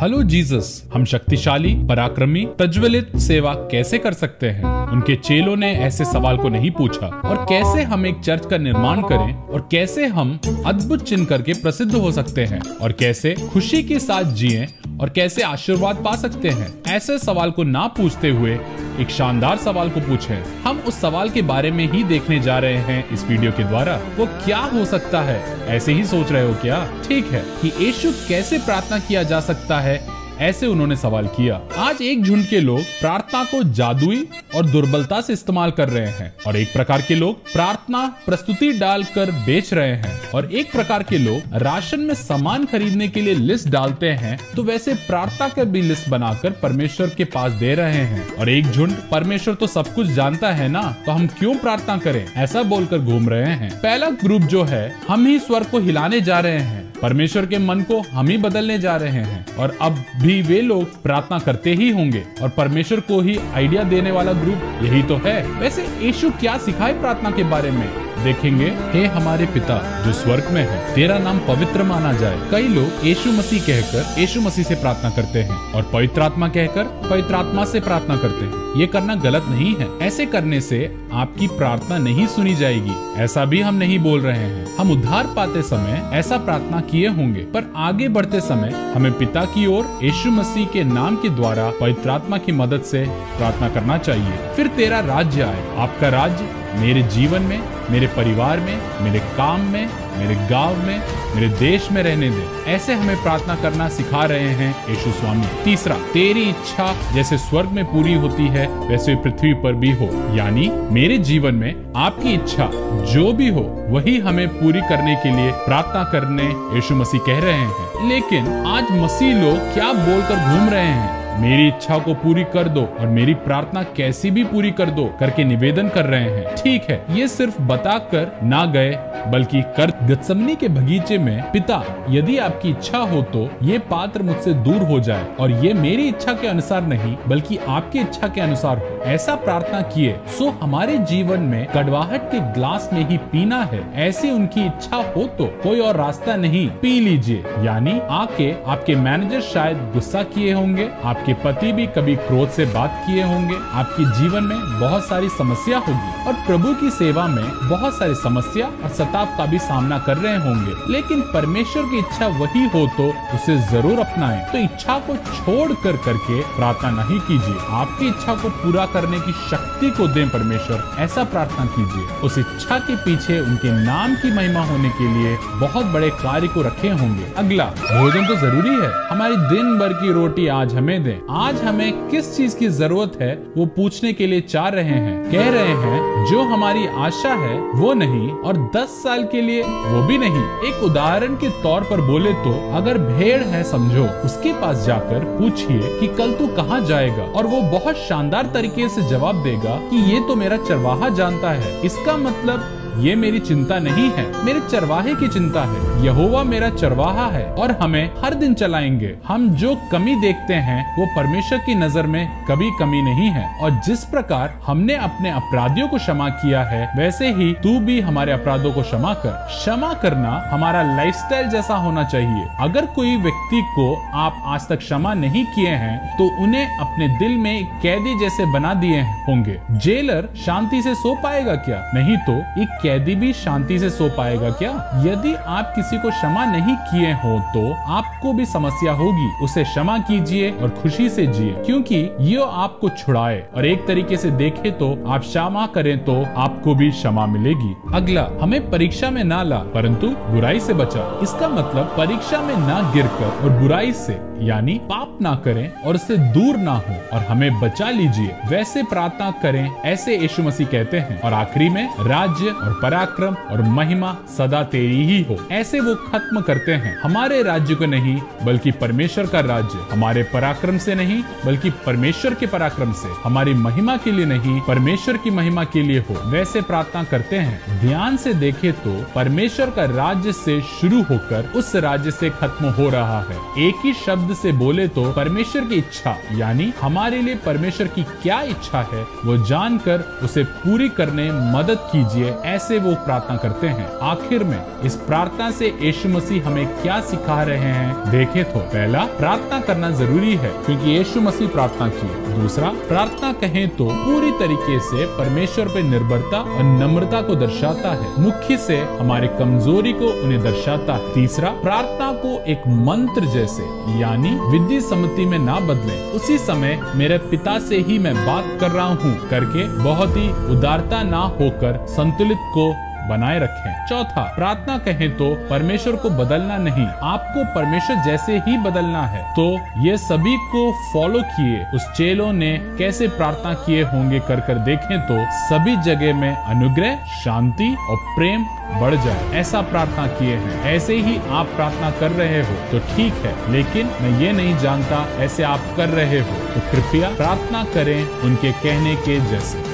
Hello Jesus हम शक्तिशाली, पराक्रमी, प्रज्वलित सेवा कैसे कर सकते हैं? उनके चेलों ने ऐसे सवाल को नहीं पूछा। और कैसे हम एक चर्च का निर्माण करें? और कैसे हम अद्भुत चिन्ह करके प्रसिद्ध हो सकते हैं? और कैसे खुशी के साथ जिए? और कैसे आशीर्वाद पा सकते हैं? ऐसे सवाल को ना पूछते हुए एक शानदार सवाल को पूछे। हम उस सवाल के बारे में ही देखने जा रहे हैं इस वीडियो के द्वारा। वो क्या हो सकता है? ऐसे ही सोच रहे हो क्या? ठीक है कि यीशु कैसे प्रार्थना किया जा सकता है? ऐसे उन्होंने सवाल किया, आज एक झुंड के लोग प्रार्थना को जादुई और दुर्बलता से इस्तेमाल कर रहे हैं और एक प्रकार के लोग प्रार्थना प्रस्तुति डालकर बेच रहे हैं और एक प्रकार के लोग राशन में सामान खरीदने के लिए लिस्ट डालते हैं तो वैसे प्रार्थना का भी लिस्ट बनाकर परमेश्वर के पास दे रहे हैं। और एक झुंड परमेश्वर तो सब कुछ जानता है ना तो हम क्यों प्रार्थना करें? ऐसा बोलकर घूम रहे हैं। पहला ग्रुप जो है, हम ही स्वर को हिलाने जा रहे हैं। परमेश्वर के मन को हम ही बदलने जा रहे हैं और अब भी वे लोग प्रार्थना करते ही होंगे और परमेश्वर को ही आइडिया देने वाला ग्रुप यही तो है। वैसे यीशु क्या सिखाए प्रार्थना के बारे में? देखेंगे, हे हमारे पिता, जो स्वर्ग में है, तेरा नाम पवित्र माना जाए। कई लोग यीशु मसीह कहकर, यीशु मसीह से प्रार्थना करते हैं और पवित्र आत्मा कहकर, पवित्र आत्मा से प्रार्थना करते हैं। ये करना गलत नहीं है। ऐसे करने से आपकी प्रार्थना नहीं सुनी जाएगी। ऐसा भी हम नहीं बोल रहे हैं। हम उद्धार पाते समय ऐसा प्रार्थना किए होंगे, पर आगे बढ़ते समय हमें पिता की ओर, यीशु मसीह के नाम के द्वारा पवित्र आत्मा की मदद से प्रार्थना करना चाहिए। फिर तेरा राज्य आए। आपका राज्य मेरे जीवन में, मेरे परिवार में, मेरे काम में, मेरे गाँव में, मेरे देश में रहने दे। ऐसे हमें प्रार्थना करना सिखा रहे हैं यीशु स्वामी। तीसरा, तेरी इच्छा जैसे स्वर्ग में पूरी होती है, वैसे पृथ्वी पर भी हो। यानी, मेरे जीवन में आपकी इच्छा जो भी हो, वही हमें पूरी करने के लिए प्रार्थना करने यीशु मसीह कह रहे हैं। लेकिन आज मसीह लोग क्या बोलकर घूम रहे हैं? मेरी इच्छा को पूरी कर दो और मेरी प्रार्थना कैसी भी पूरी कर दो करके निवेदन कर रहे हैं। ठीक है, ये सिर्फ़ बताकर ना गए, बल्कि कर गत्समनी के बगीचे में, पिता, यदि आपकी इच्छा हो तो ये पात्र मुझसे दूर हो जाए और ये मेरी इच्छा के अनुसार नहीं, बल्कि आपकी इच्छा के अनुसार हो। ऐसा प्रार्थना किए, सो हमारे जीवन में कड़वाहट के ग्लास में ही पीना है। ऐसी उनकी इच्छा हो तो कोई और रास्ता नहीं, पी लीजिए। यानी आके आपके मैनेजर शायद गुस्सा किए होंगे आप आपके पति भी कभी क्रोध से बात किए होंगे, आपके जीवन में बहुत सारी समस्या होगी और प्रभु की सेवा में बहुत सारी समस्या और सताव का भी सामना कर रहे होंगे। लेकिन परमेश्वर की इच्छा वही हो तो उसे ज़रूर अपनाएँ। तो इच्छा को छोड़ कर करके प्रार्थना नहीं कीजिए। आपकी इच्छा को पूरा करने की शक्ति को दे परमेश्वर। ऐसा प्रार्थना कीजिए। उस इच्छा के पीछे उनके नाम की महिमा होने के लिए बहुत बड़े कार्य को रखे होंगे। अगला, भोजन तो ज़रूरी है। हमारी दिन भर की रोटी आज हमें दे। आज हमें किस चीज़ की ज़रूरत है, वो पूछने के लिए चाह रहे हैं। कह रहे हैं, जो हमारी आशा है, वो नहीं, और दस साल के लिए वो भी नहीं। एक उदाहरण के तौर पर बोले तो अगर भेड़ है समझो, उसके पास जाकर पूछिए कि कल तू कहाँ जाएगा, और वो बहुत शानदार तरीके से जवाब देगा कि ये तो मेरा चरवाहा जानता है। इसका मतलब ये मेरी चिंता नहीं है, मेरे चरवाहे की चिंता है। यहोवा मेरा चरवाहा है और हमें हर दिन चलाएँगे। हम जो कमी देखते हैं, वो परमेश्वर की नज़र में कभी कमी नहीं है। और जिस प्रकार हमने अपने अपराधियों को क्षमा किया है, वैसे ही तू भी हमारे अपराधों को क्षमा कर। क्षमा करना हमारा लाइफस्टाइल जैसा होना चाहिए। अगर कोई व्यक्ति को आप आज तक क्षमा नहीं किए हैं तो उन्हें अपने दिल में कैदी जैसे बना दिए होंगे। जेलर शांति से सो पाएगा क्या? नहीं तो एक कैदी भी शांति से सो पाएगा क्या? यदि आप किसी को क्षमा नहीं किए हो तो आपको भी समस्या होगी। उसे क्षमा कीजिए और खुशी से जिए, क्योंकि ये आपको छुड़ाए। और एक तरीके से देखे तो आप क्षमा करें तो आपको भी क्षमा मिलेगी। अगला, हमें परीक्षा में ना ला, परंतु बुराई से बचा। इसका मतलब परीक्षा में ना गिरकर और बुराई से यानी पाप ना करें और उससे दूर ना हो और हमें बचा लीजिए। वैसे प्रार्थना करें, ऐसे यीशु मसीह कहते हैं, और आखिरी में, राज्य और पराक्रम और महिमा सदा तेरी ही हो। ऐसे वो खत्म करते हैं। हमारे राज्य को नहीं, बल्कि परमेश्वर का राज्य। हमारे पराक्रम से नहीं, बल्कि परमेश्वर के पराक्रम से। हमारी महिमा के लिए नहीं, परमेश्वर की महिमा के लिए हो। वैसे प्रार्थना करते हैं। ध्यान से देखे तो परमेश्वर का राज्य से शुरू होकर उस राज्य से खत्म हो रहा है। एक ही शब्द से बोले तो परमेश्वर की इच्छा, यानी हमारे लिए परमेश्वर की क्या इच्छा है, वो जानकर उसे पूरी करने मदद कीजिए, ऐसे वो प्रार्थना करते हैं। आखिर में इस प्रार्थना से यीशु मसीह हमें क्या सिखा रहे हैं, देखे तो पहला, प्रार्थना करना ज़रूरी है, क्योंकि यीशु मसीह प्रार्थना की दूसरा, प्रार्थना कहें तो पूरी तरीके से परमेश्वर पे निर्भरता और नम्रता को दर्शाता है। मुख्य से हमारे कमज़ोरी को उन्हें दर्शाता है। तीसरा, प्रार्थना को एक मंत्र जैसे, यानी विधि सम्मति में ना बदले। उसी समय मेरे पिता से ही मैं बात कर रहा हूँ। करके बहुत ही उदारता ना होकर संतुलित को बनाए रखें। चौथा, प्रार्थना कहें तो परमेश्वर को बदलना नहीं, आपको परमेश्वर जैसे ही बदलना है। तो ये सभी को फॉलो किए, उस चेलों ने कैसे प्रार्थना किए होंगे कर कर देखें तो सभी जगह में अनुग्रह, शांति और प्रेम बढ़ जाए। ऐसा प्रार्थना किए हैं। ऐसे ही आप प्रार्थना कर रहे हो तो ठीक है, लेकिन मैं ये नहीं जानता, ऐसे आप कर रहे हो। तो कृपया प्रार्थना करें उनके कहने के जैसे।